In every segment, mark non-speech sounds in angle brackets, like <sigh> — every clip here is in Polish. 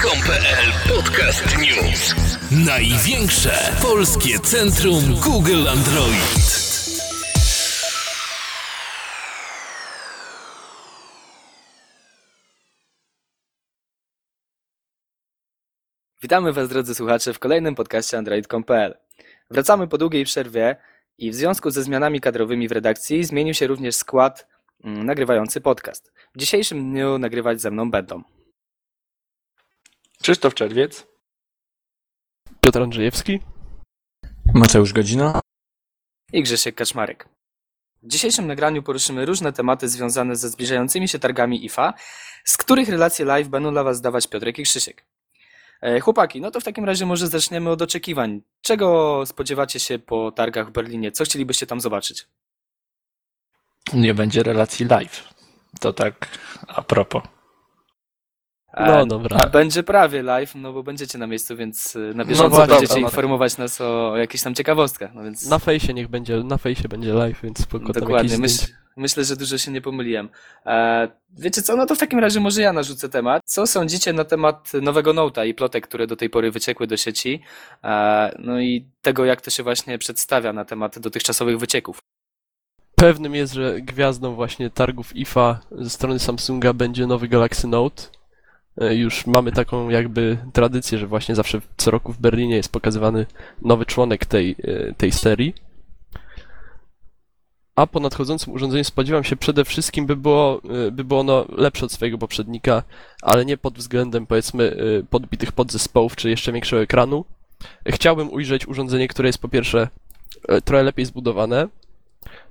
Android.com.pl Podcast News. Największe polskie centrum Google Android. Witamy Was, drodzy słuchacze, w kolejnym podcaście Android.com.pl. Wracamy po długiej przerwie i w związku ze zmianami kadrowymi w redakcji zmienił się również skład mm, nagrywający podcast. W dzisiejszym dniu nagrywać ze mną będą Krzysztof Czerwiec. Piotr Andrzejewski. Mateusz Godzina. i Grzesiek Kaczmarek. W dzisiejszym nagraniu poruszymy różne tematy związane ze zbliżającymi się targami IFA, z których relacje live będą dla Was dawać Piotrek i Krzysiek. E, Chłopaki, no to w takim razie może zaczniemy od oczekiwań. Czego spodziewacie się po targach w Berlinie? Co chcielibyście tam zobaczyć? Nie będzie relacji live. To tak a propos. No dobra. A będzie prawie live, no bo będziecie na miejscu, więc y, na bieżąco dobra, będziecie dobra. informować nas o jakichś tam ciekawostkach. No więc Na fejsie niech będzie, na fejsie będzie live, więc spoko tam dokładnie. jakieś Myśl, zdjęcia. myślę, że dużo się nie pomyliłem. E, wiecie co, no to w takim razie może ja narzucę temat. Co sądzicie na temat nowego Note'a i plotek, które do tej pory wyciekły do sieci? E, no i tego, jak to się właśnie przedstawia na temat dotychczasowych wycieków. Pewnym jest, że gwiazdą właśnie targów IFA ze strony Samsunga będzie nowy Galaxy Note. E, Już mamy taką jakby tradycję, że właśnie zawsze co roku w Berlinie jest pokazywany nowy członek tej, e, tej serii. A po nadchodzącym urządzeniu spodziewam się przede wszystkim, by było, e, by było ono lepsze od swojego poprzednika, ale nie pod względem powiedzmy podbitych podzespołów czy jeszcze większego ekranu. Chciałbym ujrzeć urządzenie, które jest po pierwsze trochę lepiej zbudowane,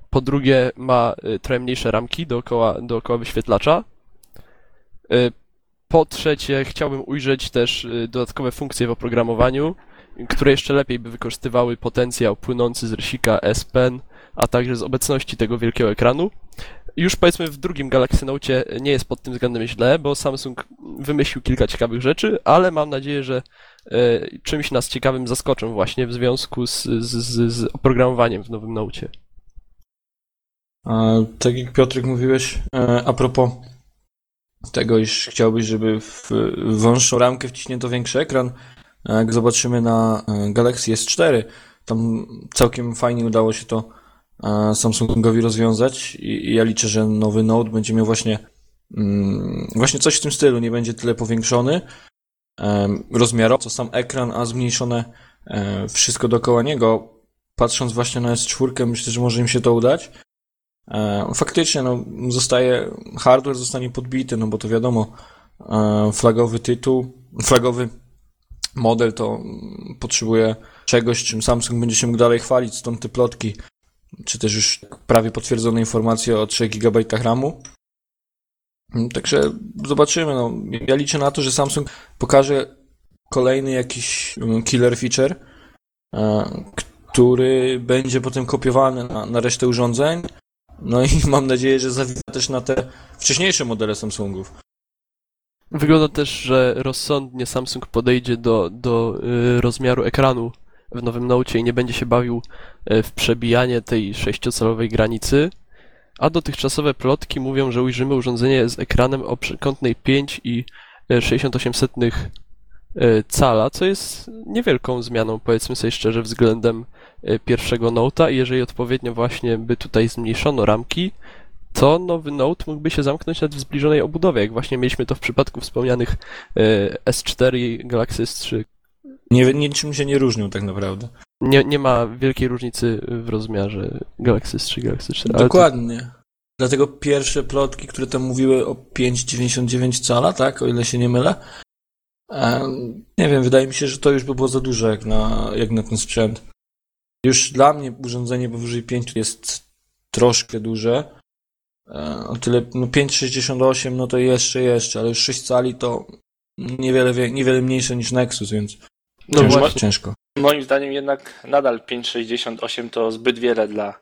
po drugie ma trochę mniejsze ramki dookoła, dookoła wyświetlacza. Po trzecie chciałbym ujrzeć też y, dodatkowe funkcje w oprogramowaniu, które jeszcze lepiej by wykorzystywały potencjał płynący z rysika S Pen, a także z obecności tego wielkiego ekranu. Już powiedzmy w drugim Galaxy Note nie jest pod tym względem źle, bo Samsung wymyślił kilka ciekawych rzeczy, ale mam nadzieję, że y, czymś nas ciekawym zaskoczą właśnie w związku z, z, z, oprogramowaniem w nowym Note. Tak jak Piotrek mówiłeś, e, a propos tego, iż chciałbyś, żeby w wąższą ramkę wciśnięto większy ekran, jak zobaczymy na e, Galaxy S4, tam całkiem fajnie udało się to e, Samsungowi rozwiązać i ja liczę, że nowy Note będzie miał właśnie mm, właśnie coś w tym stylu, nie będzie tyle powiększony em, rozmiarowo, co sam ekran, a zmniejszone e, wszystko dookoła niego. Patrząc właśnie na S4, myślę, że może im się to udać. E, Faktycznie, no, zostaje, hardware zostanie podbity, no bo to wiadomo, e, flagowy tytuł, flagowy model to potrzebuje czegoś, czym Samsung będzie się mógł dalej chwalić, stąd te plotki, czy też już prawie potwierdzone informacje o 3 GB RAMu. Także zobaczymy, no. Ja liczę na to, że Samsung pokaże kolejny jakiś mm, killer feature, e, który będzie potem kopiowany na, na resztę urządzeń. No i <laughs> mam nadzieję, że zawita też na te wcześniejsze modele Samsungów. Wygląda też, że rozsądnie Samsung podejdzie do, do y, rozmiaru ekranu w nowym Note i nie będzie się bawił y, w przebijanie tej sześciocalowej granicy, a dotychczasowe plotki mówią, że ujrzymy urządzenie z ekranem o przekątnej 5 i y, 68 y, cala, co jest niewielką zmianą, powiedzmy sobie szczerze, względem y, pierwszego Note'a i jeżeli odpowiednio właśnie by tutaj zmniejszono ramki, to nowy Note mógłby się zamknąć nawet w zbliżonej obudowie, jak właśnie mieliśmy to w przypadku wspomnianych e, S4 i Galaxy S3. Nie, niczym się nie różnią tak naprawdę. Nie, nie ma wielkiej różnicy w rozmiarze Galaxy S3 i Galaxy 4. ale Dokładnie. Dlatego pierwsze plotki, które tam mówiły o 5,99 cala, tak, o ile się nie mylę. nie wiem, wydaje mi się, że to już by było za dużo jak na, jak na ten sprzęt. Już dla mnie urządzenie powyżej 5 jest troszkę duże. E, O tyle, no 5,68 no to jeszcze, jeszcze, ale już 6 cali to niewiele, wie- niewiele mniejsze niż Nexus, więc No ciężko, właśnie. ciężko. Moim zdaniem jednak nadal 568 to zbyt wiele dla,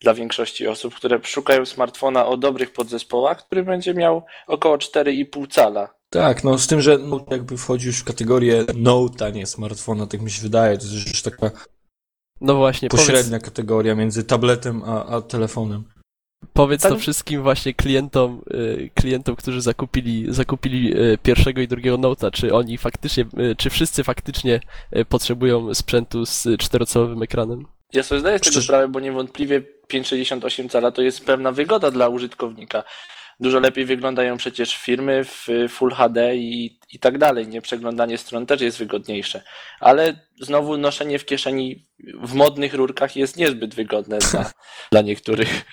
dla większości osób, które szukają smartfona o dobrych podzespołach, który będzie miał około 4,5 cala. Tak, no z tym, że Note jakby wchodzi już w kategorię Note, a nie smartfona, tak mi się wydaje. To jest już taka No właśnie, powiedz, pośrednia kategoria między tabletem a, a telefonem. Powiedz to Tak. wszystkim właśnie klientom, y, klientom, którzy zakupili, zakupili y, pierwszego i drugiego Note'a, czy oni faktycznie, y, czy wszyscy faktycznie potrzebują sprzętu z czterocalowym ekranem? Ja sobie zdaję z tego sprawę, bo niewątpliwie 568 cala to jest pewna wygoda dla użytkownika. Dużo lepiej wyglądają przecież firmy w Full HD i, i tak dalej. Nie przeglądanie stron też jest wygodniejsze. Ale znowu noszenie w kieszeni w modnych rurkach jest niezbyt wygodne dla, <laughs> dla niektórych.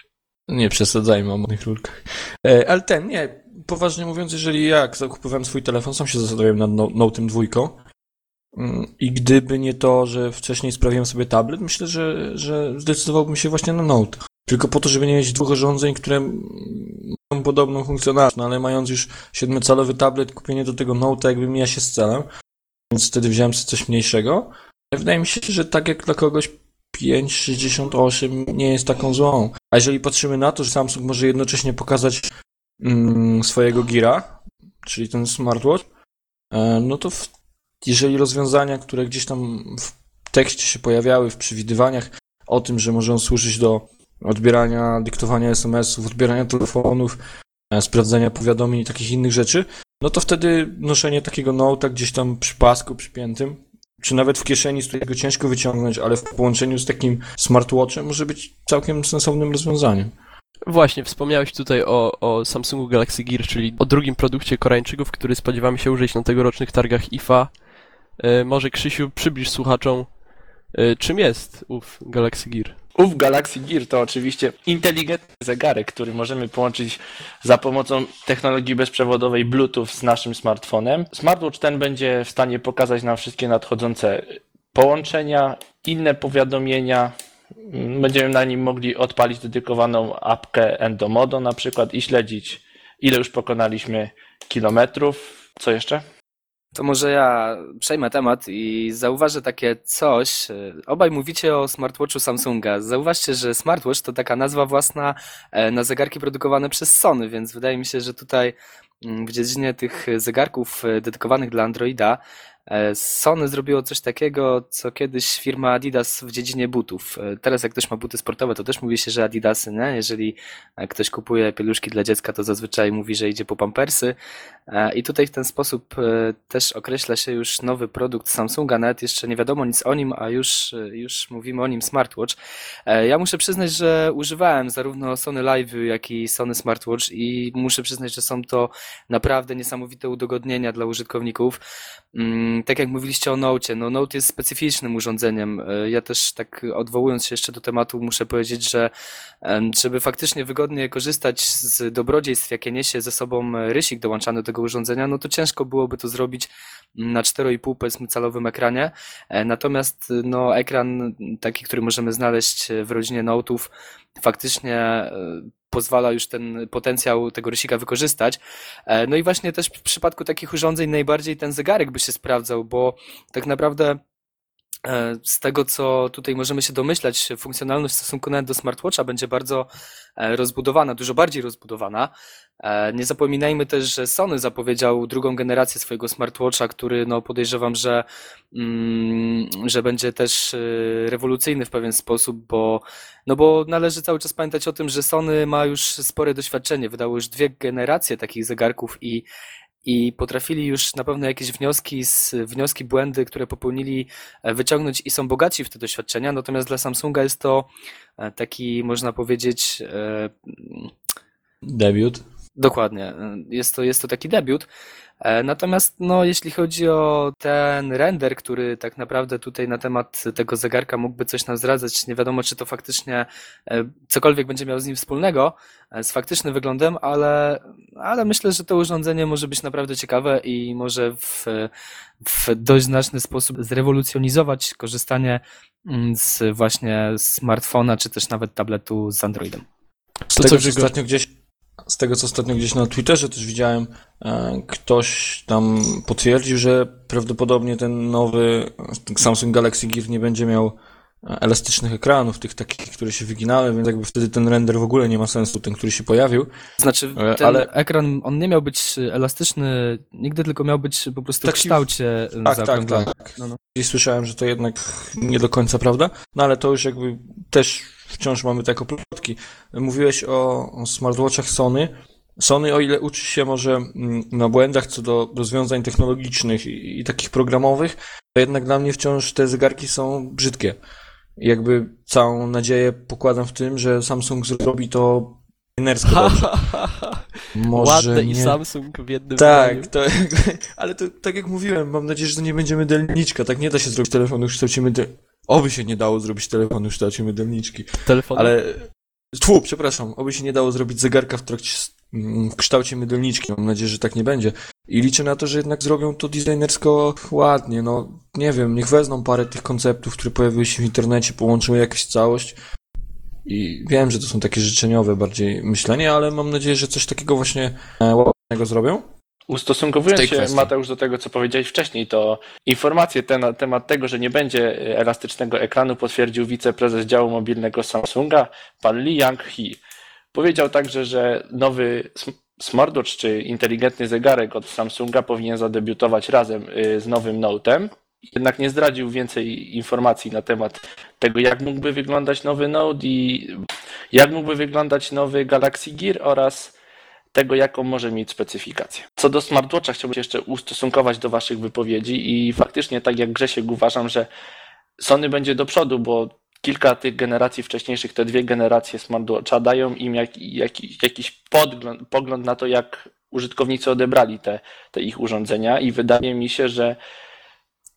Nie przesadzajmy o modnych rurkach. E, ale ten, nie, poważnie mówiąc, jeżeli ja zakupowałem swój telefon, sam się zastanawiałem nad no, Note'em dwójką Mm, i gdyby nie to, że wcześniej sprawiłem sobie tablet, myślę, że, że zdecydowałbym się właśnie na Note. Tylko po to, żeby nie mieć dwóch urządzeń, które mają podobną funkcjonalność, no ale mając już 7-calowy tablet, kupienie do tego Note'a jakby mija się z celem, więc wtedy wziąłem sobie coś mniejszego. Wydaje mi się, że tak jak dla kogoś 5,68 nie jest taką złą. A jeżeli patrzymy na to, że Samsung może jednocześnie pokazać mm, swojego Gira, czyli ten smartwatch, e, no to w, jeżeli rozwiązania, które gdzieś tam w tekście się pojawiały, w przewidywaniach o tym, że może on służyć do odbierania, dyktowania SMS-ów, odbierania telefonów, e, sprawdzania powiadomień i takich innych rzeczy, no to wtedy noszenie takiego Note'a gdzieś tam przy pasku przypiętym, czy nawet w kieszeni, z którego ciężko wyciągnąć, ale w połączeniu z takim smartwatchem może być całkiem sensownym rozwiązaniem. Właśnie, wspomniałeś tutaj o, o Samsungu Galaxy Gear, czyli o drugim produkcie Koreańczyków, który spodziewamy się użyć na tegorocznych targach IFA. E, może Krzysiu, przybliż słuchaczom, e, czym jest ów Galaxy Gear? Ów Galaxy Gear to oczywiście inteligentny zegarek, który możemy połączyć za pomocą technologii bezprzewodowej Bluetooth z naszym smartfonem. Smartwatch ten będzie w stanie pokazać nam wszystkie nadchodzące połączenia, inne powiadomienia. Będziemy na nim mogli odpalić dedykowaną apkę Endomodo na przykład i śledzić, ile już pokonaliśmy kilometrów. Co jeszcze? To może ja przejmę temat i zauważę takie coś. Obaj mówicie o smartwatchu Samsunga. Zauważcie, że smartwatch to taka nazwa własna e, na zegarki produkowane przez Sony, więc wydaje mi się, że tutaj mm, w dziedzinie tych zegarków e, dedykowanych dla Androida Sony zrobiło coś takiego, co kiedyś firma Adidas w dziedzinie butów. E, Teraz jak ktoś ma buty sportowe, to też mówi się, że Adidasy, nie? Jeżeli e, ktoś kupuje pieluszki dla dziecka, to zazwyczaj mówi, że idzie po pampersy. E, I tutaj w ten sposób e, też określa się już nowy produkt Samsunga, nawet jeszcze nie wiadomo nic o nim, a już, e, już mówimy o nim smartwatch. E, Ja muszę przyznać, że używałem zarówno Sony Live, jak i Sony Smartwatch i muszę przyznać, że są to naprawdę niesamowite udogodnienia dla użytkowników. Tak jak mówiliście o Note, no Note jest specyficznym urządzeniem. E, Ja też tak odwołując się jeszcze do tematu, muszę powiedzieć, że żeby faktycznie wygodnie korzystać z dobrodziejstw, jakie niesie ze sobą rysik dołączany do tego urządzenia, no to ciężko byłoby to zrobić na 4,5 powiedzmy calowym ekranie. E, Natomiast no, ekran taki, który możemy znaleźć w rodzinie Note'ów, faktycznie e, pozwala już ten potencjał tego rysika wykorzystać. E, No i właśnie też w przypadku takich urządzeń najbardziej ten zegarek by się sprawdzał, bo tak naprawdę z tego, co tutaj możemy się domyślać, funkcjonalność w stosunku nawet do smartwatcha będzie bardzo e, rozbudowana, dużo bardziej rozbudowana. E, Nie zapominajmy też, że Sony zapowiedział drugą generację swojego smartwatcha, który no podejrzewam, że, mm, że będzie też e, rewolucyjny w pewien sposób, bo, no bo należy cały czas pamiętać o tym, że Sony ma już spore doświadczenie, wydało już dwie generacje takich zegarków i i potrafili już na pewno jakieś wnioski, z, wnioski, błędy, które popełnili, e, wyciągnąć i są bogaci w te doświadczenia. Natomiast dla Samsunga jest to e, taki, można powiedzieć, e, Debiut. Dokładnie. Jest to, jest to taki debiut. E, Natomiast no, jeśli chodzi o ten render, który tak naprawdę tutaj na temat tego zegarka mógłby coś nam zdradzać, nie wiadomo, czy to faktycznie e, cokolwiek będzie miało z nim wspólnego, e, z faktycznym wyglądem, ale, ale myślę, że to urządzenie może być naprawdę ciekawe i może w, w dość znaczny sposób zrewolucjonizować korzystanie mm, z właśnie smartfona, czy też nawet tabletu z Androidem. Z To tego, co, ostatnio gdzieś, z tego, co ostatnio gdzieś na Twitterze też widziałem, e, ktoś tam potwierdził, że prawdopodobnie ten nowy Samsung Galaxy Gear nie będzie miał e, elastycznych ekranów, tych takich, które się wyginały, więc jakby wtedy ten render w ogóle nie ma sensu, ten, który się pojawił. Znaczy, E, ten ale- ekran, on nie miał być elastyczny nigdy, tylko miał być po prostu w Taki- kształcie Tak, tak, tak. No, no. Gdzieś słyszałem, że to jednak nie do końca prawda, no ale to już jakby też wciąż mamy jako plotki. Mówiłeś o, o smartwatchach Sony. Sony, o ile uczy się może mm, na błędach co do rozwiązań technologicznych i, i takich programowych, to jednak dla mnie wciąż te zegarki są brzydkie. I Jakby całą nadzieję pokładam w tym, że Samsung zrobi to dobrze. Może Ładne i nie... Samsung w jednym. Tak, to, <laughs> ale to tak jak mówiłem, mam nadzieję, że to nie będziemy delniczka. Tak nie da się zrobić telefonu w kształcie. Oby się nie dało zrobić telefonu w kształcie mydelniczki. Telefon. Ale. Tfu, przepraszam, oby się nie dało zrobić zegarka w trakcie mm, w kształcie mydelniczki. Mam nadzieję, że tak nie będzie. I liczę na to, że jednak zrobią to designersko ładnie. No, nie wiem, niech wezmą parę tych konceptów, które pojawiły się w internecie, połączą jakąś całość. I wiem, że to są takie życzeniowe bardziej myślenie, ale mam nadzieję, że coś takiego właśnie e, ładnego zrobią. Ustosunkowując się, kwestii. Mateusz, do tego, co powiedziałeś wcześniej, to informacje te na temat tego, że nie będzie elastycznego ekranu potwierdził wiceprezes działu mobilnego Samsunga, pan Li Yang-hee. Powiedział także, że nowy sm- smartwatch czy inteligentny zegarek od Samsunga powinien zadebiutować razem y, z nowym Note'em. Jednak nie zdradził więcej informacji na temat tego, jak mógłby wyglądać nowy Note i jak mógłby wyglądać nowy Galaxy Gear oraz tego, jaką może mieć specyfikację. Co do smartwatcha, chciałbym się jeszcze ustosunkować do Waszych wypowiedzi i faktycznie, tak jak Grzesiek, uważam, że Sony będzie do przodu, bo kilka tych generacji wcześniejszych, te dwie generacje smartwatcha dają im jak, jak, jakiś podgląd, pogląd na to, jak użytkownicy odebrali te, te ich urządzenia i wydaje mi się, że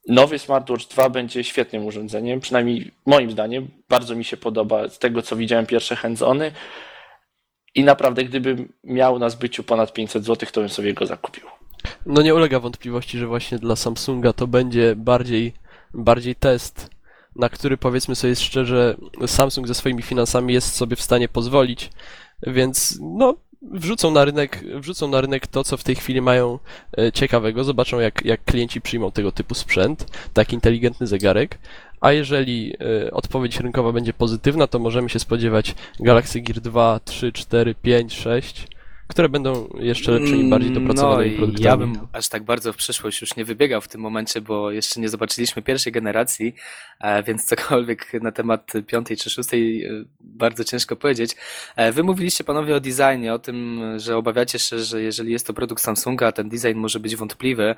nowy smartwatch 2 będzie świetnym urządzeniem, przynajmniej moim zdaniem. Bardzo mi się podoba z tego, co widziałem pierwsze hands-ony. I naprawdę, gdybym miał na zbyciu ponad 500 zł, to bym sobie go zakupił. No nie ulega wątpliwości, że właśnie dla Samsunga to będzie bardziej, bardziej test, na który powiedzmy sobie szczerze, Samsung ze swoimi finansami jest sobie w stanie pozwolić, więc no wrzucą na rynek, wrzucą na rynek to, co w tej chwili mają e, ciekawego, zobaczą jak, jak klienci przyjmą tego typu sprzęt, taki inteligentny zegarek, a jeżeli e, odpowiedź rynkowa będzie pozytywna, to możemy się spodziewać Galaxy Gear 2, 3, 4, 5, 6, które będą jeszcze lepszymi, bardziej dopracowanymi no, i produktami. Ja bym aż tak bardzo w przyszłość już nie wybiegał w tym momencie, bo jeszcze nie zobaczyliśmy pierwszej generacji, e, więc cokolwiek na temat piątej czy szóstej e, bardzo ciężko powiedzieć. E, Wy mówiliście panowie o designie, o tym, że obawiacie się, że jeżeli jest to produkt Samsunga, ten design może być wątpliwy.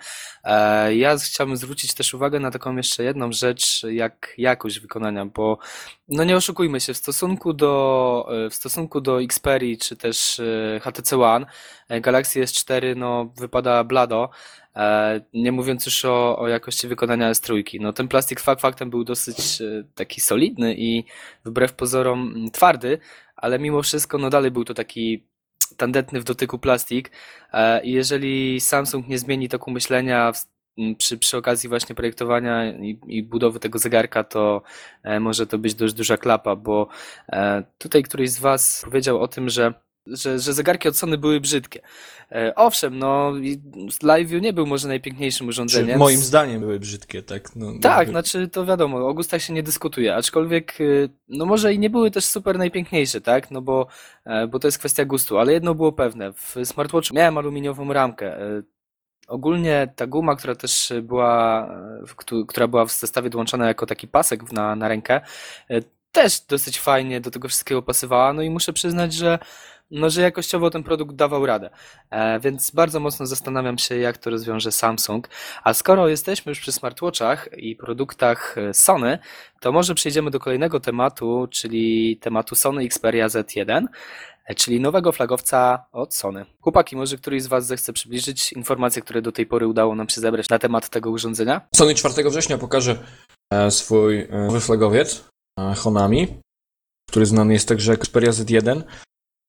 Ja chciałbym zwrócić też uwagę na taką jeszcze jedną rzecz, jak jakość wykonania, bo no nie oszukujmy się, w stosunku do, e, w stosunku do Xperia czy też e, HTC One, e, Galaxy S4 no, wypada blado, nie mówiąc już o, o jakości wykonania S3. No, ten plastik fakt faktem był dosyć taki solidny i wbrew pozorom mm, twardy, ale mimo wszystko no dalej był to taki tandetny w dotyku plastik i jeżeli Samsung nie zmieni toku myślenia przy, przy okazji właśnie projektowania i, i budowy tego zegarka, to e, może to być dość duża klapa, bo e, tutaj któryś z Was powiedział o tym, że że, że zegarki od Sony były brzydkie. E, owszem, no LiveView nie był może najpiękniejszym Czy urządzeniem. moim zdaniem były brzydkie, tak? No, Tak, jakby- znaczy to wiadomo, o gustach się nie dyskutuje, aczkolwiek no może i nie były też super najpiękniejsze, tak? No bo, bo to jest kwestia gustu, ale jedno było pewne, w smartwatchu miałem aluminiową ramkę. Ogólnie ta guma, która też była, która była w zestawie dołączona jako taki pasek na, na rękę, e, też dosyć fajnie do tego wszystkiego pasowała, no i muszę przyznać, że no, że jakościowo ten produkt dawał radę. E, więc bardzo mocno zastanawiam się, jak to rozwiąże Samsung. A skoro jesteśmy już przy smartwatchach i produktach e, Sony, to może przejdziemy do kolejnego tematu, czyli tematu Sony Xperia Z1, e, czyli nowego flagowca od Sony. Chłopaki, może któryś z Was zechce przybliżyć informacje, które do tej pory udało nam się zebrać na temat tego urządzenia? Sony 4 września pokaże e, swój e, nowy flagowiec e, Honami, który znany jest także jako Xperia Z1.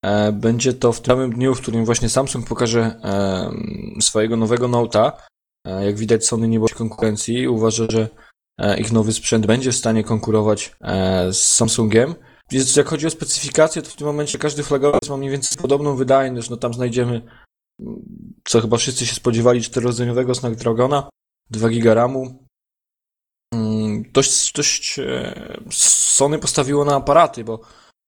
E, Będzie to w tym samym dniu, w którym właśnie Samsung pokaże e, swojego nowego Note'a. E, Jak widać, Sony nie boi konkurencji. Uważa, że e, ich nowy sprzęt będzie w stanie konkurować e, z Samsungiem. Więc jak chodzi o specyfikację, to w tym momencie każdy flagowiec ma mniej więcej podobną wydajność. No tam znajdziemy, co chyba wszyscy się spodziewali, czterordzeniowego Snapdragona, 2 giga RAMu, Mm, Dość, dość e, Sony postawiło na aparaty, bo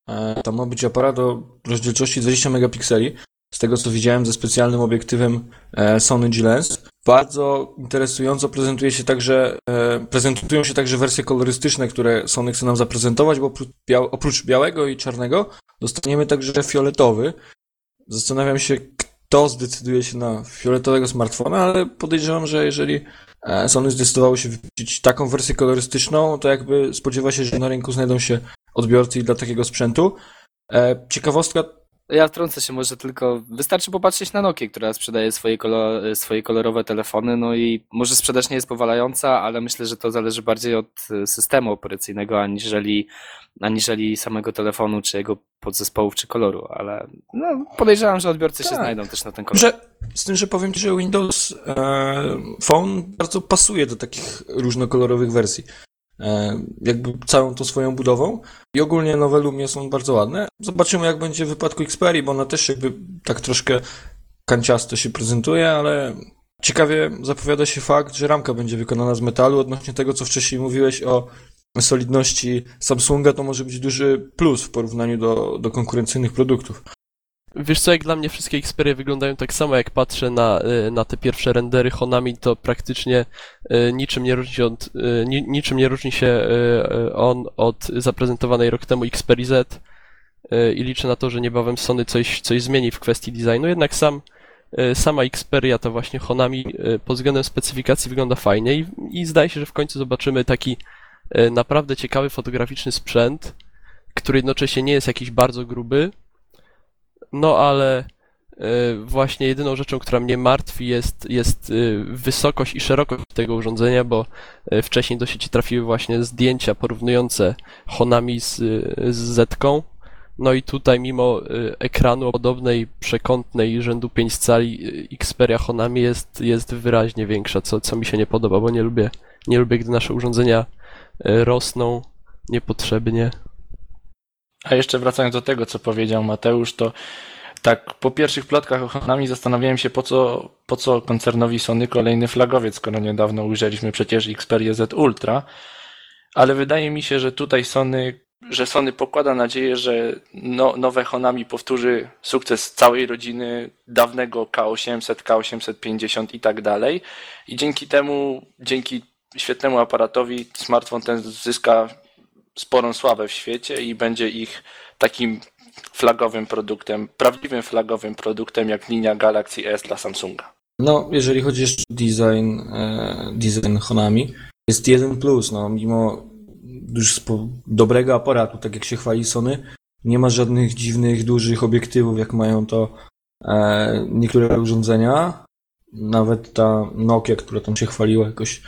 e, tam ma być aparat o rozdzielczości 20 megapikseli. Z tego co widziałem ze specjalnym obiektywem e, Sony G-Lens. Bardzo interesująco prezentuje się także, e, prezentują się także wersje kolorystyczne, które Sony chce nam zaprezentować, bo oprócz, biał, oprócz białego i czarnego dostaniemy także fioletowy. Zastanawiam się, kto zdecyduje się na fioletowego smartfona, ale podejrzewam, że jeżeli e, Sony zdecydowało się wypuścić taką wersję kolorystyczną, to jakby spodziewa się, że na rynku znajdą się odbiorcy dla takiego sprzętu. E, Ciekawostka Ja wtrącę się może tylko, wystarczy popatrzeć na Nokię, która sprzedaje swoje, kolor, swoje kolorowe telefony, no i może sprzedaż nie jest powalająca, ale myślę, że to zależy bardziej od e, systemu operacyjnego, aniżeli, aniżeli samego telefonu, czy jego podzespołów, czy koloru, ale no, podejrzewam, że odbiorcy się Tak. znajdą też na ten kolor. Że, z tym, że powiem Ci, że Windows e, Phone bardzo pasuje do takich różnokolorowych wersji. E, jakby całą tą swoją budową. I ogólnie nowe Lumie są bardzo ładne. Zobaczymy, jak będzie w wypadku Xperia, bo ona też jakby tak troszkę kanciasto się prezentuje, ale ciekawie zapowiada się fakt, że ramka będzie wykonana z metalu. Odnośnie tego, co wcześniej mówiłeś o solidności Samsunga, to może być duży plus w porównaniu do, do konkurencyjnych produktów. Wiesz co, jak dla mnie wszystkie Xperie wyglądają tak samo, jak patrzę na, y, na te pierwsze rendery Honami, to praktycznie y, niczym nie różni się od, y, ni, niczym nie różni się on od zaprezentowanej rok temu Xperia Z i liczę na to, że niebawem Sony coś, coś zmieni w kwestii designu, jednak sam sama Xperia to właśnie Honami pod względem specyfikacji wygląda fajnie i, i zdaje się, że w końcu zobaczymy taki naprawdę ciekawy fotograficzny sprzęt, który jednocześnie nie jest jakiś bardzo gruby, no ale y, właśnie jedyną rzeczą, która mnie martwi jest, jest y, wysokość i szerokość tego urządzenia, bo y, wcześniej do sieci trafiły właśnie zdjęcia porównujące Honami z, z Zetką. No i tutaj mimo ekranu o podobnej przekątnej rzędu 5 cali Xperia Honami jest, jest wyraźnie większa, co, co mi się nie podoba, bo nie lubię, nie lubię, gdy nasze urządzenia rosną niepotrzebnie. A jeszcze wracając do tego, co powiedział Mateusz, to tak po pierwszych plotkach o Honami zastanawiałem się, po co, po co koncernowi Sony kolejny flagowiec, skoro niedawno ujrzeliśmy przecież Xperia Z Ultra. Ale wydaje mi się, że tutaj Sony, że Sony pokłada nadzieję, że no, nowe Honami powtórzy sukces całej rodziny dawnego K800, K850 i tak dalej. I dzięki temu, dzięki świetnemu aparatowi, smartfon ten zyska sporą sławę w świecie i będzie ich takim flagowym produktem, prawdziwym flagowym produktem jak linia Galaxy S dla Samsunga. No, jeżeli chodzi jeszcze o design, e, design Honami, jest jeden plus, no, mimo już dobrego aparatu, tak jak się chwali Sony, nie ma żadnych dziwnych, dużych obiektywów, jak mają to e, niektóre urządzenia. Nawet ta Nokia, która tam się chwaliła jakoś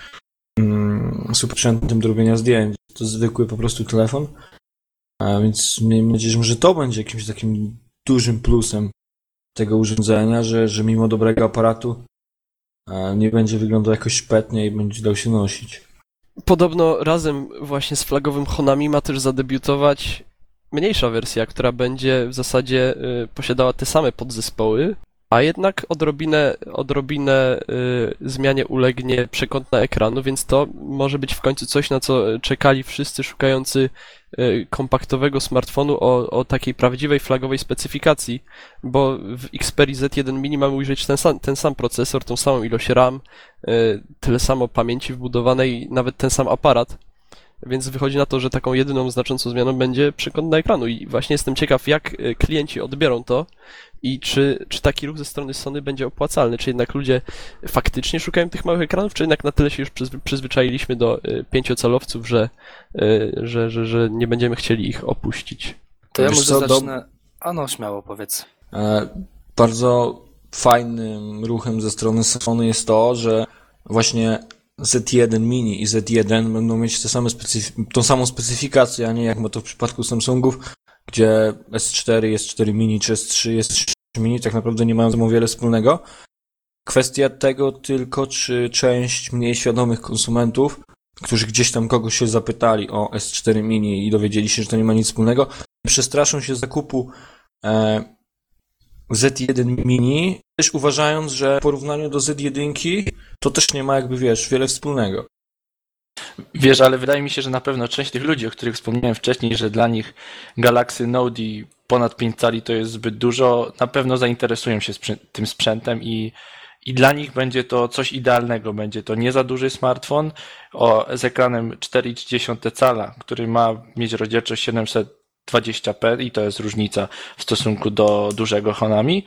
mm, super sprzętem do robienia zdjęć, to zwykły po prostu telefon. A więc miejmy nadzieję, że to będzie jakimś takim dużym plusem tego urządzenia, że, że mimo dobrego aparatu e, nie będzie wyglądał jakoś szpetnie i będzie dał się nosić. Podobno razem właśnie z flagowym Honami ma też zadebiutować mniejsza wersja, która będzie w zasadzie y, posiadała te same podzespoły, a jednak odrobinę, odrobinę y, zmianie ulegnie przekątna ekranu, więc to może być w końcu coś, na co czekali wszyscy szukający y, kompaktowego smartfonu o, o takiej prawdziwej flagowej specyfikacji, bo w Xperia Z1 Mini mamy ujrzeć ten sam, ten sam procesor, tą samą ilość RAM, y, tyle samo pamięci wbudowanej, nawet ten sam aparat. Więc wychodzi na to, że taką jedyną znaczącą zmianą będzie przekątna ekranu i właśnie jestem ciekaw, jak y, klienci odbiorą to i czy, czy taki ruch ze strony Sony będzie opłacalny, czy jednak ludzie faktycznie szukają tych małych ekranów, czy jednak na tyle się już przyzwy- przyzwyczailiśmy do y, pięciocalowców, że, y, że, że, że nie będziemy chcieli ich opuścić. To ja Wiesz może co, do- zacznę... A no, śmiało powiedz. E, Bardzo fajnym ruchem ze strony Sony jest to, że właśnie Z1 Mini i Z1 będą mieć te same tą samą specyfikację, a nie jak ma to w przypadku Samsungów, gdzie S4, S4 Mini czy S3, S3 Mini tak naprawdę nie mają ze sobą wiele wspólnego. Kwestia tego tylko, czy część mniej świadomych konsumentów, którzy gdzieś tam kogoś się zapytali o S4 Mini i dowiedzieli się, że to nie ma nic wspólnego, przestraszą się zakupu e, Z1 Mini, też uważając, że w porównaniu do Z1 to też nie ma jakby, wiesz, wiele wspólnego. Wiesz, ale wydaje mi się, że na pewno część tych ludzi, o których wspomniałem wcześniej, że dla nich Galaxy Note i ponad 5 cali to jest zbyt dużo, na pewno zainteresują się sprzę- tym sprzętem i, i dla nich będzie to coś idealnego. Będzie to nie za duży smartfon o, z ekranem 4,3 cala, który ma mieć rozdzielczość 720p i to jest różnica w stosunku do dużego Honami.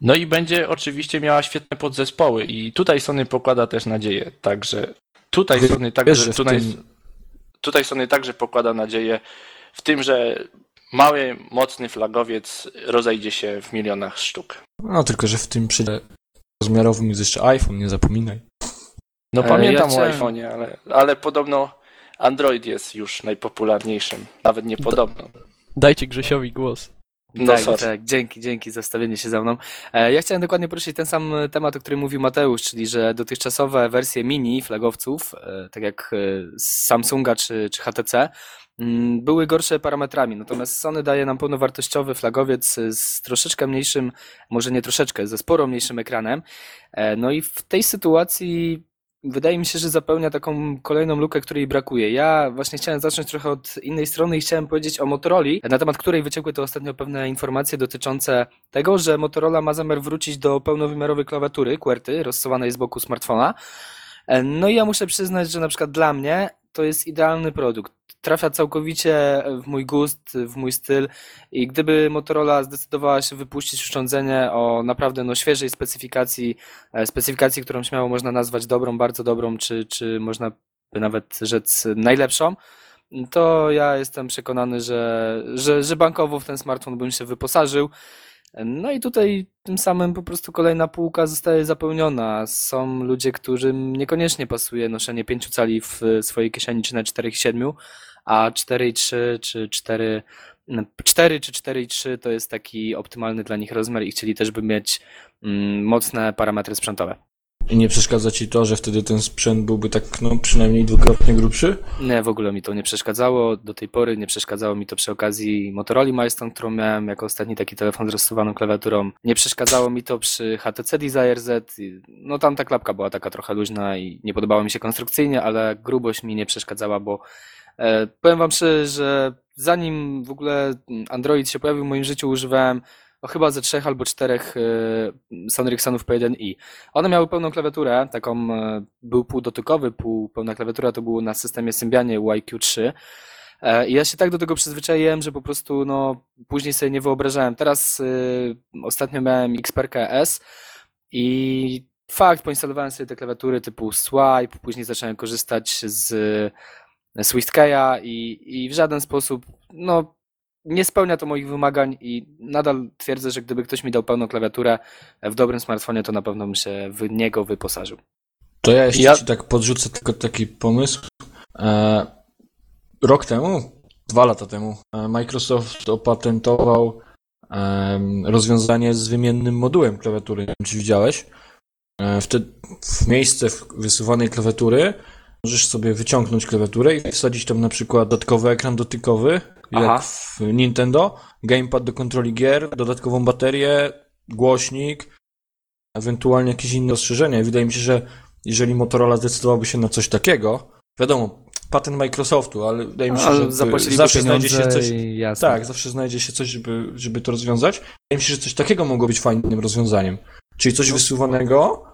No i będzie oczywiście miała świetne podzespoły i tutaj Sony pokłada też nadzieję, także tutaj Sony także, tutaj, tym- tutaj Sony także pokłada nadzieję w tym, że mały, mocny flagowiec rozejdzie się w milionach sztuk. No tylko, że w tym przedziale rozmiarowym jest jeszcze iPhone, nie zapominaj. No E, pamiętam ja o iPhone'ie, ale, ale podobno Android jest już najpopularniejszym. Nawet nie podobno. Dajcie Grzesiowi głos. No tak, sorry. tak, dzięki, dzięki za stawienie się za mną. E, Ja chciałem dokładnie poruszyć ten sam temat, o którym mówił Mateusz, czyli że dotychczasowe wersje mini flagowców, e, tak jak e, z Samsunga czy, czy HTC, mm, były gorsze parametrami. Natomiast Sony daje nam pełnowartościowy flagowiec z troszeczkę mniejszym, może nie troszeczkę, ze sporo mniejszym ekranem. No i w tej sytuacji wydaje mi się, że zapełnia taką kolejną lukę, której brakuje. Ja właśnie chciałem zacząć trochę od innej strony i chciałem powiedzieć o Motorola, na temat której wyciekły to ostatnio pewne informacje dotyczące tego, że Motorola ma zamiar wrócić do pełnowymiarowej klawiatury QWERTY rozsuwanej z boku smartfona. No i ja muszę przyznać, że na przykład dla mnie to jest idealny produkt. Trafia całkowicie w mój gust, w mój styl i gdyby Motorola zdecydowała się wypuścić urządzenie o naprawdę no, świeżej specyfikacji, e, specyfikacji, którą śmiało można nazwać dobrą, bardzo dobrą, czy, czy można by nawet rzec najlepszą, to ja jestem przekonany, że, że, że bankowo w ten smartfon bym się wyposażył. No i tutaj tym samym po prostu kolejna półka zostaje zapełniona. Są ludzie, którym niekoniecznie pasuje noszenie 5 cali w swojej kieszeni, czy na 4,7, a 4,3 czy 4, 4 czy 4,3 to jest taki optymalny dla nich rozmiar i chcieli też by mieć mm, mocne parametry sprzętowe. I nie przeszkadza ci to, że wtedy ten sprzęt byłby tak, no przynajmniej dwukrotnie grubszy? Nie, w ogóle mi to nie przeszkadzało do tej pory, nie przeszkadzało mi to przy okazji Motorola Milestone, którą miałem jako ostatni taki telefon z rozsuwaną klawiaturą. Nie przeszkadzało mi to przy HTC Desire Z. No tam ta klapka była taka trochę luźna i nie podobała mi się konstrukcyjnie, ale grubość mi nie przeszkadzała, bo e, powiem wam szczerze, że zanim w ogóle Android się pojawił w moim życiu, używałem no, chyba ze trzech albo czterech e, Sony Ericssonów P1i. One miały pełną klawiaturę, taką e, był półdotykowy, pół pełna klawiatura, to było na systemie Symbianie YQ3. E, I ja się tak do tego przyzwyczaiłem, że po prostu no, później sobie nie wyobrażałem. Teraz y, ostatnio miałem Xperkę S i fakt, poinstalowałem sobie te klawiatury typu Swipe, później zacząłem korzystać z SwiftKey'a i, i w żaden sposób no, nie spełnia to moich wymagań i nadal twierdzę, że gdyby ktoś mi dał pełną klawiaturę w dobrym smartfonie, to na pewno bym się w niego wyposażył. To ja jeszcze Ja- ci tak podrzucę tylko taki pomysł. E, rok temu, dwa lata temu, e, Microsoft opatentował rozwiązanie z wymiennym modułem klawiatury. Nie wiem, czy widziałeś. E, wtedy w miejsce wysuwanej klawiatury możesz sobie wyciągnąć klawiaturę i wsadzić tam na przykład dodatkowy ekran dotykowy, Aha. jak w Nintendo, gamepad do kontroli gier, dodatkową baterię, głośnik, ewentualnie jakieś inne rozszerzenia. I wydaje mi się, że jeżeli Motorola zdecydowałby się na coś takiego, wiadomo, patent Microsoftu, ale wydaje mi się, Ale że zawsze znajdzie się coś. jasne. Tak, zawsze znajdzie się coś, żeby, żeby to rozwiązać. Wydaje mi się, że coś takiego mogło być fajnym rozwiązaniem. Czyli coś wysuwanego,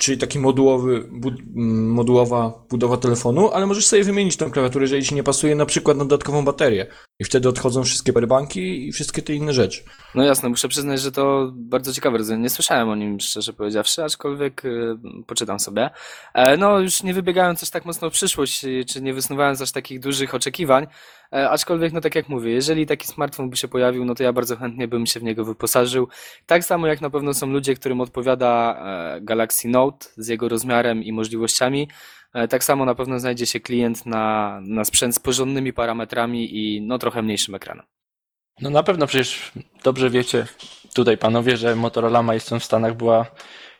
czyli taki modułowy, bud, mm, modułowa budowa telefonu, ale możesz sobie wymienić tą klawiaturę, jeżeli ci nie pasuje na przykład na dodatkową baterię. I wtedy odchodzą wszystkie powerbanki i wszystkie te inne rzeczy. No jasne, muszę przyznać, że to bardzo ciekawe rozwiązanie. Nie słyszałem o nim, szczerze powiedziawszy, aczkolwiek y, poczytam sobie. E, no, już nie wybiegając aż tak mocno w przyszłość, czy nie wysnuwając aż takich dużych oczekiwań, aczkolwiek, no tak jak mówię, jeżeli taki smartfon by się pojawił, no to ja bardzo chętnie bym się w niego wyposażył. Tak samo jak na pewno są ludzie, którym odpowiada e, Galaxy Note z jego rozmiarem i możliwościami. E, Tak samo na pewno znajdzie się klient na, na sprzęt z porządnymi parametrami i no trochę mniejszym ekranem. No na pewno przecież dobrze wiecie tutaj panowie, że Motorola Milestone w Stanach była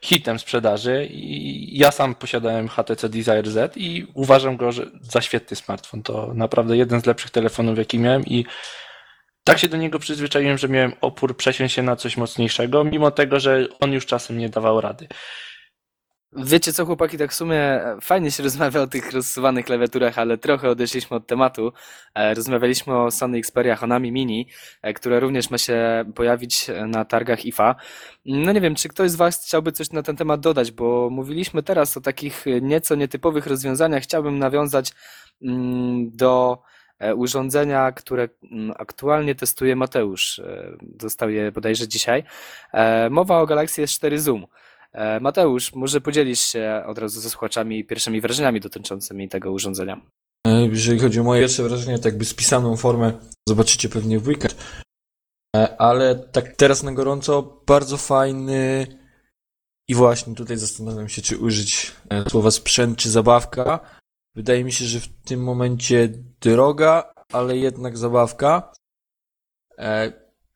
hitem sprzedaży i ja sam posiadałem HTC Desire Z i uważam go że za świetny smartfon. To naprawdę jeden z lepszych telefonów, jaki miałem i tak się do niego przyzwyczaiłem, że miałem opór przesiąść się na coś mocniejszego, mimo tego, że on już czasem nie dawał rady. Wiecie co, chłopaki, tak w sumie fajnie się rozmawia o tych rozsuwanych klawiaturach, ale trochę odeszliśmy od tematu. E, Rozmawialiśmy o Sony Xperia Honami Mini, e, które również ma się pojawić na targach IFA. No nie wiem, czy ktoś z Was chciałby coś na ten temat dodać, bo mówiliśmy teraz o takich nieco nietypowych rozwiązaniach. Chciałbym nawiązać mm, do e, urządzenia, które mm, aktualnie testuje Mateusz. E, Dostał je bodajże dzisiaj. E, Mowa o Galaxy S4 Zoom. E, Mateusz, może podzielisz się od razu ze słuchaczami pierwszymi wrażeniami dotyczącymi tego urządzenia. E, Jeżeli chodzi o moje pierwsze wrażenie, tak jakby spisaną formę zobaczycie pewnie w weekend. E, Ale tak teraz na gorąco, bardzo fajny i właśnie tutaj zastanawiam się, czy użyć słowa sprzęt czy zabawka. Wydaje mi się, że w tym momencie droga, ale jednak zabawka.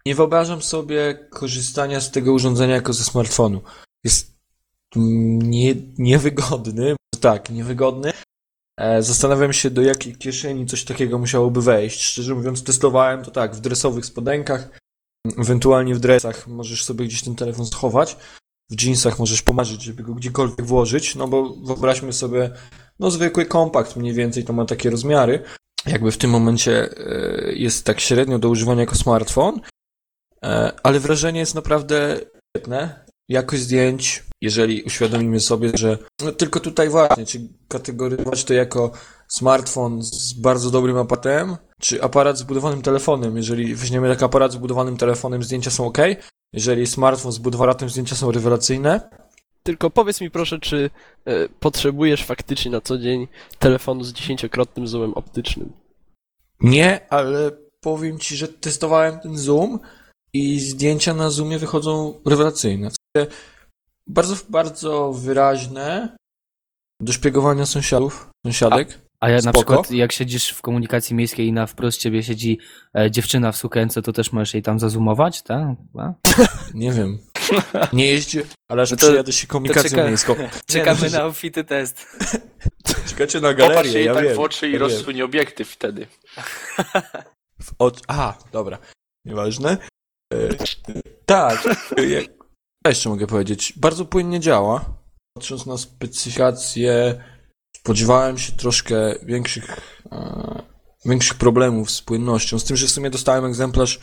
Nie wyobrażam sobie korzystania z tego urządzenia jako ze smartfonu. Jest nie, niewygodny, tak, niewygodny. E, Zastanawiam się, do jakiej kieszeni coś takiego musiałoby wejść. Szczerze mówiąc, testowałem to tak, w dresowych spodenkach, ewentualnie w dresach możesz sobie gdzieś ten telefon schować. W jeansach możesz pomarzyć, żeby go gdziekolwiek włożyć, no bo wyobraźmy sobie, no zwykły kompakt mniej więcej to ma takie rozmiary. Jakby w tym momencie e, jest tak średnio do używania jako smartfon, e, ale wrażenie jest naprawdę świetne. Jakość zdjęć, jeżeli uświadomimy sobie, że no tylko tutaj właśnie, czy kategoryzować to jako smartfon z bardzo dobrym aparatem, czy aparat z budowanym telefonem. Jeżeli weźmiemy taki aparat z budowanym telefonem, zdjęcia są ok. Jeżeli smartfon z budowanym aparatem, zdjęcia są rewelacyjne. Tylko powiedz mi proszę, czy e, potrzebujesz faktycznie na co dzień telefonu z dziesięciokrotnym zoomem optycznym? Nie, ale powiem ci, że testowałem ten zoom i zdjęcia na zoomie wychodzą rewelacyjne. Bardzo, bardzo wyraźne do szpiegowania sąsiadów, sąsiadek. A ja na Spoko. przykład jak siedzisz w komunikacji miejskiej i na wprost ciebie siedzi e, dziewczyna w sukience, to też możesz jej tam zazoomować, tak? A? <laughs> Nie wiem. Nie jeździ, ale aż No to- przyjadę się komunikacją czeka- miejską. <laughs> Czekamy Nie, no, na <laughs> obfity test. Czekacie na Popatrz galerię, jej ja tak wiem. w oczy i ja wiem. rozsuń obiektyw wtedy. W oczy... A, dobra. Nieważne. E, tak. e, jak- Co jeszcze mogę powiedzieć? Bardzo płynnie działa. Patrząc na specyfikację, spodziewałem się troszkę większych, e, większych problemów z płynnością. Z tym, że w sumie dostałem egzemplarz,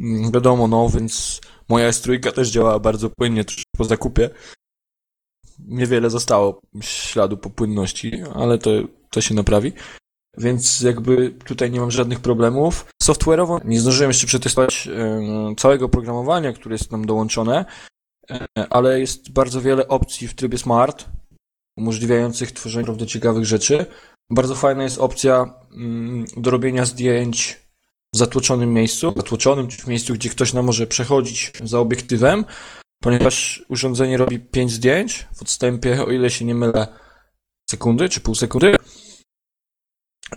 mm, wiadomo, no, więc moja S3 też działała bardzo płynnie po zakupie. Niewiele zostało śladu po płynności, ale to, to się naprawi. Więc jakby tutaj nie mam żadnych problemów. Software'owo nie zdążyłem jeszcze przetestować em, całego oprogramowania, które jest tam dołączone, e, ale jest bardzo wiele opcji w trybie smart, umożliwiających tworzenie naprawdę ciekawych rzeczy. Bardzo fajna jest opcja mm, do robienia zdjęć w zatłoczonym miejscu, zatłoczonym, czy w miejscu, gdzie ktoś nam może przechodzić za obiektywem, ponieważ urządzenie robi 5 zdjęć w odstępie, o ile się nie mylę, sekundy czy pół sekundy.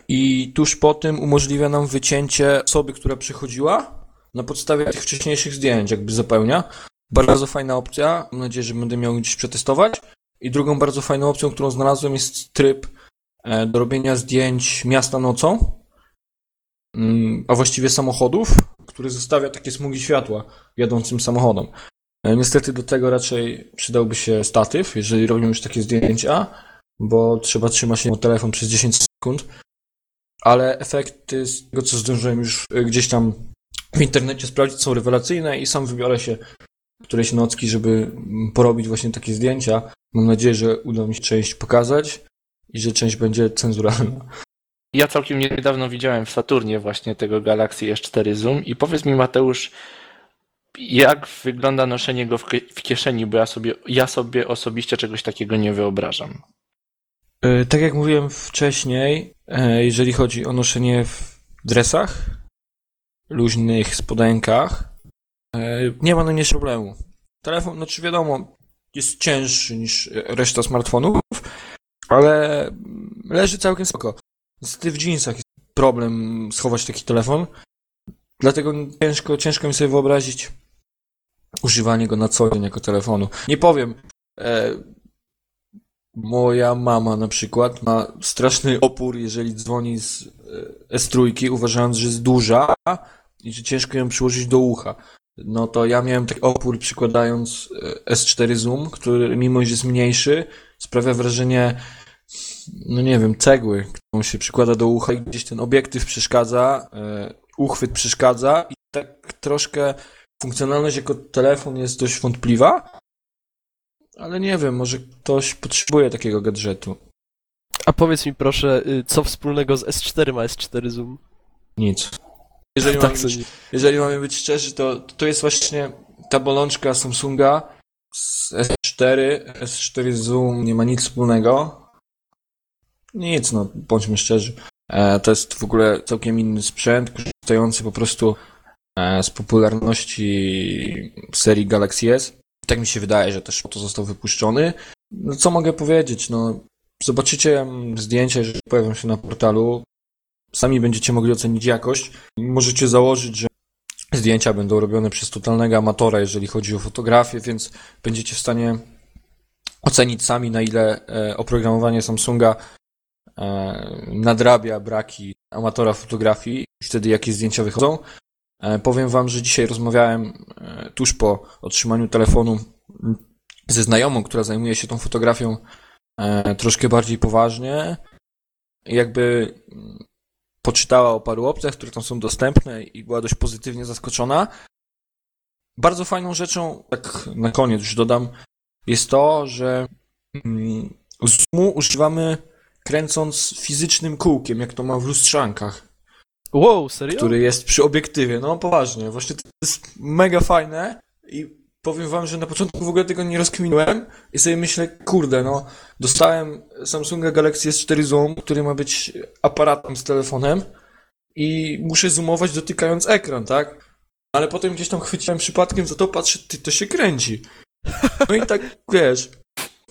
I tuż po tym umożliwia nam wycięcie osoby, która przychodziła na podstawie tych wcześniejszych zdjęć, jakby zapełnia. Bardzo fajna opcja. Mam nadzieję, że będę miał gdzieś przetestować. I drugą bardzo fajną opcją, którą znalazłem, jest tryb e, do robienia zdjęć miasta nocą, Mm, a właściwie samochodów, który zostawia takie smugi światła jadącym samochodom. E, Niestety do tego raczej przydałby się statyw, jeżeli robimy już takie zdjęcia, bo trzeba trzymać się telefon przez 10 sekund ale efekty z tego, co zdążyłem już y, gdzieś tam w internecie sprawdzić, są rewelacyjne i sam wybiorę się któreś nocki, żeby mm, porobić właśnie takie zdjęcia. Mam nadzieję, że uda mi się część pokazać i że część będzie cenzuralna. Ja całkiem niedawno widziałem w Saturnie właśnie tego Galaxy S4 Zoom i powiedz mi Mateusz, jak wygląda noszenie go w, kie- w kieszeni, bo ja sobie, ja sobie osobiście czegoś takiego nie wyobrażam. Y, Tak jak mówiłem wcześniej, e, jeżeli chodzi o noszenie w dresach, luźnych spodenkach, e, nie ma na mnie problemu. Telefon, znaczy wiadomo, jest cięższy niż e, reszta smartfonów, ale leży całkiem spoko. Niestety w jeansach jest problem schować taki telefon, dlatego ciężko, ciężko mi sobie wyobrazić używanie go na co dzień jako telefonu. Nie powiem, e, Moja mama na przykład ma straszny opór, jeżeli dzwoni z e, S3, uważając, że jest duża i że ciężko ją przyłożyć do ucha. No to ja miałem taki opór przykładając e, S4 Zoom, który mimo, że jest mniejszy, sprawia wrażenie, no nie wiem, cegły, którą się przykłada do ucha i gdzieś ten obiektyw przeszkadza, e, uchwyt przeszkadza i tak troszkę funkcjonalność jako telefon jest dość wątpliwa, ale nie wiem, może ktoś potrzebuje takiego gadżetu. A powiedz mi proszę, y, co wspólnego z S4 ma S4 Zoom? Nic. Jeżeli mamy Tak być Jeżeli mamy być szczerzy, to to jest właśnie ta bolączka Samsunga z S4. S4 Zoom nie ma nic wspólnego. Nic, no, bądźmy szczerzy. E, to jest w ogóle całkiem inny sprzęt, korzystający po prostu e, z popularności serii Galaxy S. Tak mi się wydaje, że też to został wypuszczony. No co mogę powiedzieć, no, zobaczycie zdjęcia, jeżeli pojawią się na portalu. Sami będziecie mogli ocenić jakość. Możecie założyć, że zdjęcia będą robione przez totalnego amatora, jeżeli chodzi o fotografię, więc będziecie w stanie ocenić sami, na ile e, oprogramowanie Samsunga e, nadrabia braki amatora fotografii wtedy jakie zdjęcia wychodzą. E, powiem wam, że dzisiaj rozmawiałem tuż po otrzymaniu telefonu ze znajomą, która zajmuje się tą fotografią troszkę bardziej poważnie. Jakby poczytała o paru opcjach, które tam są dostępne i była dość pozytywnie zaskoczona. Bardzo fajną rzeczą, tak na koniec już dodam, jest to, że mm, zoomu używamy kręcąc fizycznym kółkiem, jak to ma w lustrzankach, Wow, serio? który jest przy obiektywie. No poważnie, właśnie to jest mega fajne i powiem wam, że na początku w ogóle tego nie rozkminiłem i sobie myślę, kurde, no dostałem Samsunga Galaxy S4 Zoom, który ma być aparatem z telefonem i muszę zoomować dotykając ekran, tak? Ale potem gdzieś tam chwyciłem przypadkiem za to, patrzę, ty, to się kręci. No i tak, wiesz,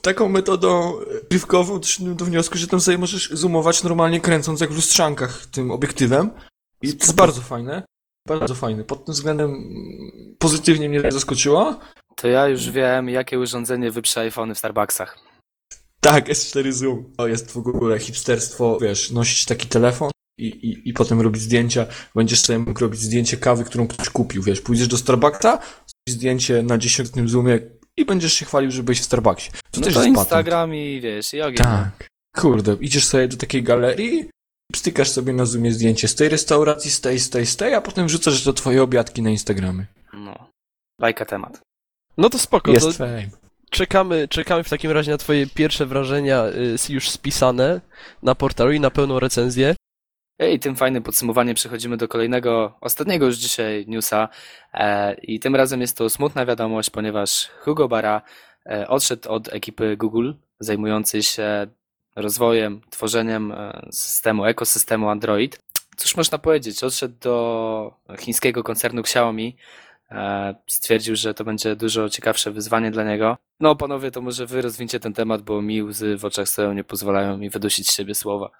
taką metodą rywkową doszedłem do wniosku, że tam sobie możesz zoomować normalnie kręcąc jak w lustrzankach tym obiektywem i to jest bardzo fajne. Bardzo fajne. Pod tym względem pozytywnie mnie zaskoczyło. To ja już wiem, jakie urządzenie wyprze iPhony w Starbucksach. Tak, S4 Zoom. To jest w ogóle hipsterstwo, wiesz, nosić taki telefon i, i, i potem robić zdjęcia. Będziesz sobie mógł robić zdjęcie kawy, którą ktoś kupił, wiesz. Pójdziesz do Starbucksa, zdjęcie na dziesiętnym zoomie i będziesz się chwalił, że byłeś w Starbucksie. To No też to jest patent. Instagram i wiesz, i ogień. Tak. Kurde, idziesz sobie do takiej galerii, stykasz sobie na zoomie zdjęcie z tej restauracji, z tej, z tej, z tej, a potem wrzucasz to twoje obiadki na Instagramy. No. Bajka temat. No to spoko, Jest to fame. czekamy, czekamy w takim razie na twoje pierwsze wrażenia y, już spisane na portalu i na pełną recenzję. I tym fajnym podsumowaniem przechodzimy do kolejnego, ostatniego już dzisiaj newsa. E, I tym razem jest to smutna wiadomość, ponieważ Hugo Bara e, odszedł od ekipy Google, zajmującej się rozwojem, tworzeniem e, systemu, ekosystemu Android. Cóż można powiedzieć? Odszedł do chińskiego koncernu Xiaomi. E, Stwierdził, że to będzie dużo ciekawsze wyzwanie dla niego. No, panowie, to może wy rozwincie ten temat, bo mi łzy w oczach stoją, nie pozwalają mi wydusić z siebie słowa.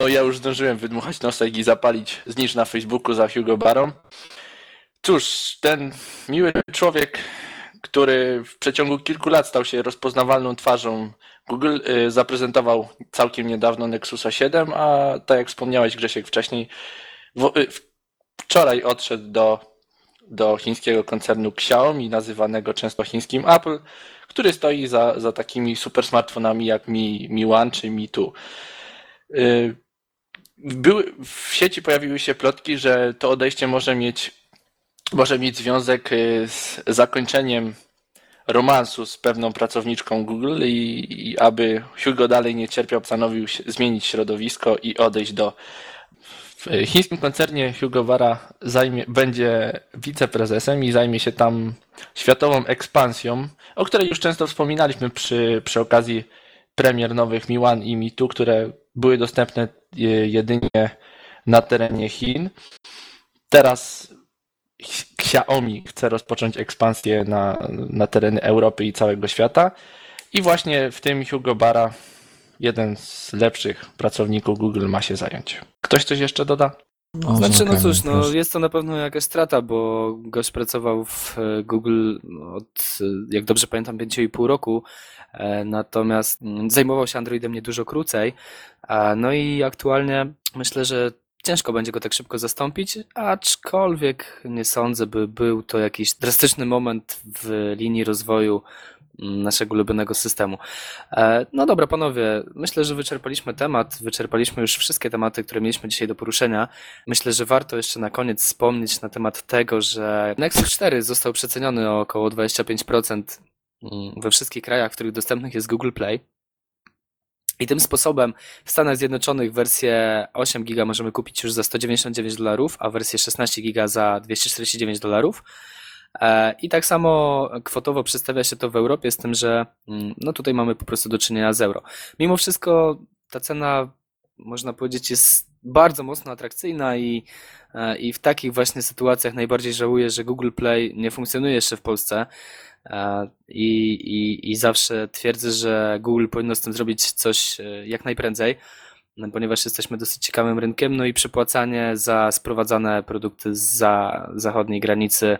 No ja już zdążyłem wydmuchać nosek i zapalić znicz na Facebooku za Hugo Barą. Cóż, ten miły człowiek, który w przeciągu kilku lat stał się rozpoznawalną twarzą Google, y, zaprezentował całkiem niedawno Nexusa 7, a tak jak wspomniałeś Grzesiek wcześniej, y, wczoraj odszedł do, do chińskiego koncernu Xiaomi, nazywanego często chińskim Apple, który stoi za, za takimi super smartfonami jak Mi, Mi One czy Mi 2. Y, były, w sieci pojawiły się plotki, że to odejście może mieć, może mieć związek y, z zakończeniem romansu z pewną pracowniczką Google i, i aby Hugo dalej nie cierpiał, postanowił zmienić środowisko i odejść do. W chińskim koncernie Hugo Wara zajmie, będzie wiceprezesem i zajmie się tam światową ekspansją, o której już często wspominaliśmy przy, przy okazji premier nowych Mi One i Mi Two, które były dostępne e, jedynie na terenie Chin. Teraz Xiaomi chce rozpocząć ekspansję na, na tereny Europy i całego świata. I właśnie w tym Hugo Bara, jeden z lepszych pracowników Google, ma się zająć. Ktoś coś jeszcze doda? O, Znaczy, no zamykamy, cóż, no jest to na pewno jakaś strata, bo gość pracował w e, Google od, e, jak dobrze pamiętam, 5,5 roku, e, natomiast mm, zajmował się Androidem nie dużo krócej. No i aktualnie myślę, że ciężko będzie go tak szybko zastąpić, aczkolwiek nie sądzę, by był to jakiś drastyczny moment w linii rozwoju mm, naszego ulubionego systemu. E, No dobra, panowie, myślę, że wyczerpaliśmy temat, wyczerpaliśmy już wszystkie tematy, które mieliśmy dzisiaj do poruszenia. Myślę, że warto jeszcze na koniec wspomnieć na temat tego, że Nexus 4 został przeceniony o około 25% mm, we wszystkich krajach, w których dostępnych jest Google Play. I tym sposobem w Stanach Zjednoczonych wersję 8 giga możemy kupić już za 199 dolarów, a wersję 16 giga za 249 dolarów. E, I tak samo kwotowo przedstawia się to w Europie, z tym, że mm, no tutaj mamy po prostu do czynienia z euro. Mimo wszystko ta cena, można powiedzieć, jest bardzo mocno atrakcyjna i, e, i w takich właśnie sytuacjach najbardziej żałuję, że Google Play nie funkcjonuje jeszcze w Polsce. I, i, I zawsze twierdzę, że Google powinno z tym zrobić coś e, jak najprędzej, no, ponieważ jesteśmy dosyć ciekawym rynkiem. No i przepłacanie za sprowadzane produkty za zachodniej granicy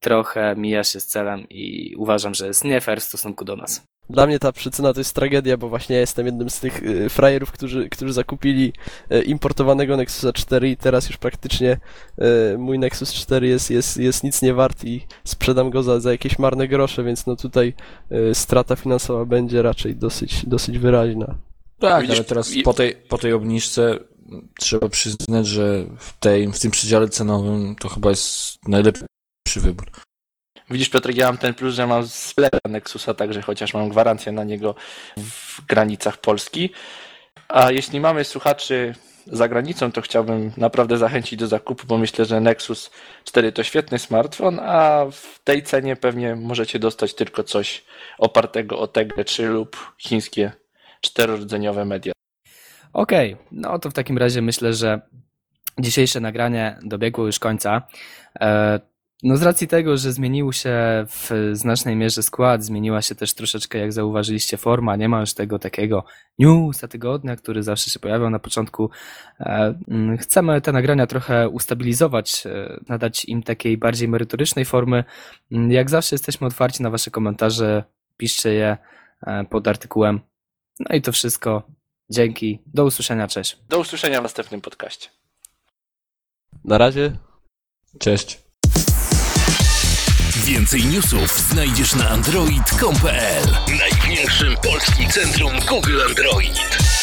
trochę mija się z celem i uważam, że jest nie fair w stosunku do nas. Dla mnie ta przyczyna to jest tragedia, bo właśnie ja jestem jednym z tych y, frajerów, którzy, którzy zakupili y, importowanego Nexusa 4 i teraz już praktycznie y, mój Nexus 4 jest, jest, jest nic nie wart i sprzedam go za, za jakieś marne grosze, więc no tutaj y, strata finansowa będzie raczej dosyć, dosyć wyraźna. Tak, Widzisz, ale teraz i- po tej, po tej obniżce trzeba przyznać, że w, tej, w tym przedziale cenowym to chyba jest najlepszy wybór. Widzisz, Piotrek, ja mam ten plus, że mam sklep Nexusa, także chociaż mam gwarancję na niego w granicach Polski. A jeśli mamy słuchaczy za granicą, to chciałbym naprawdę zachęcić do zakupu, bo myślę, że Nexus 4 to świetny smartfon, a w tej cenie pewnie możecie dostać tylko coś opartego o Tegle 3 lub chińskie czterorodzeniowe media. Okej, no to w takim razie myślę, że dzisiejsze nagranie dobiegło już końca. No z racji tego, że zmienił się w znacznej mierze skład, zmieniła się też troszeczkę, jak zauważyliście, forma. Nie ma już tego takiego newsa tygodnia, który zawsze się pojawiał na początku. E, mm, Chcemy te nagrania trochę ustabilizować, e, nadać im takiej bardziej merytorycznej formy. Mm, Jak zawsze jesteśmy otwarci na wasze komentarze, piszcie je e, pod artykułem. No i to wszystko. Dzięki. Do usłyszenia. Cześć. Do usłyszenia w następnym podcaście. Na razie. Cześć. Więcej newsów znajdziesz na android.com.pl Największym polskim centrum Google Android.